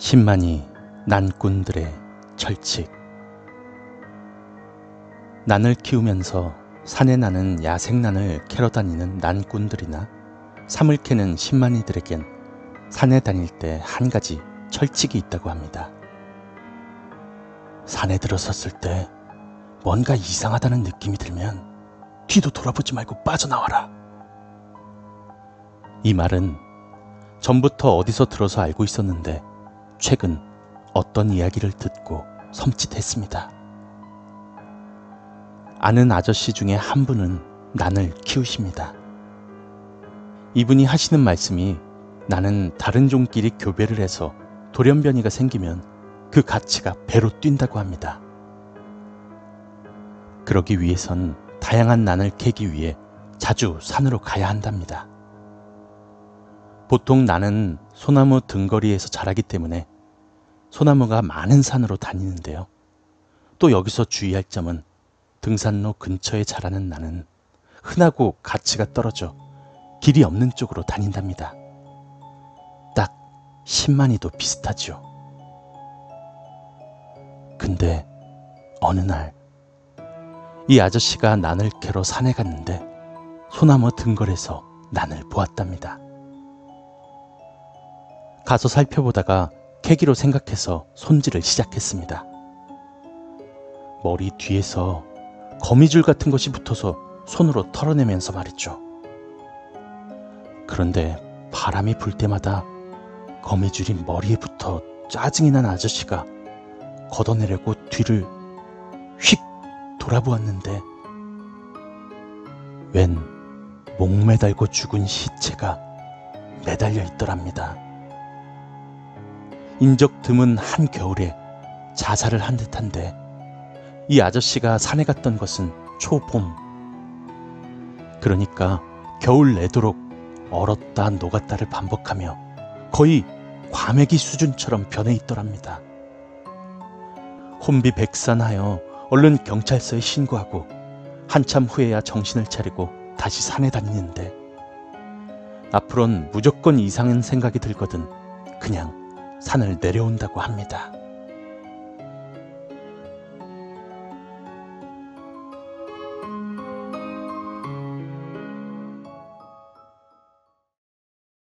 10만이 난꾼들의 철칙 난을 키우면서 산에 나는 야생난을 캐러 다니는 난꾼들이나 삼을 캐는 10만이들에겐 산에 다닐 때 한 가지 철칙이 있다고 합니다. 산에 들어섰을 때 뭔가 이상하다는 느낌이 들면 뒤도 돌아보지 말고 빠져나와라. 이 말은 전부터 어디서 들어서 알고 있었는데 최근 어떤 이야기를 듣고 섬찟했습니다. 아는 아저씨 중에 한 분은 난을 키우십니다. 이분이 하시는 말씀이 나는 다른 종끼리 교배를 해서 돌연변이가 생기면 그 가치가 배로 뛴다고 합니다. 그러기 위해선 다양한 난을 캐기 위해 자주 산으로 가야 한답니다. 보통 나는 소나무 등거리에서 자라기 때문에 소나무가 많은 산으로 다니는데요. 또 여기서 주의할 점은 등산로 근처에 자라는 나는 흔하고 가치가 떨어져 길이 없는 쪽으로 다닌답니다. 딱 10만이도 비슷하죠. 근데 어느 날 이 아저씨가 난을 캐러 산에 갔는데 소나무 등걸에서 난을 보았답니다. 가서 살펴보다가 캐기로 생각해서 손질을 시작했습니다. 머리 뒤에서 거미줄 같은 것이 붙어서 손으로 털어내면서 말했죠. 그런데 바람이 불 때마다 거미줄이 머리에 붙어 짜증이 난 아저씨가 걷어내려고 뒤를 휙 돌아보았는데 웬 목매달고 죽은 시체가 매달려 있더랍니다. 인적 드문 한겨울에 자살을 한 듯한데 이 아저씨가 산에 갔던 것은 초봄. 그러니까 겨울 내도록 얼었다 녹았다를 반복하며 거의 과메기 수준처럼 변해 있더랍니다. 혼비 백산하여 얼른 경찰서에 신고하고 한참 후에야 정신을 차리고 다시 산에 다니는데 앞으론 무조건 이상한 생각이 들거든 그냥 산을 내려온다고 합니다.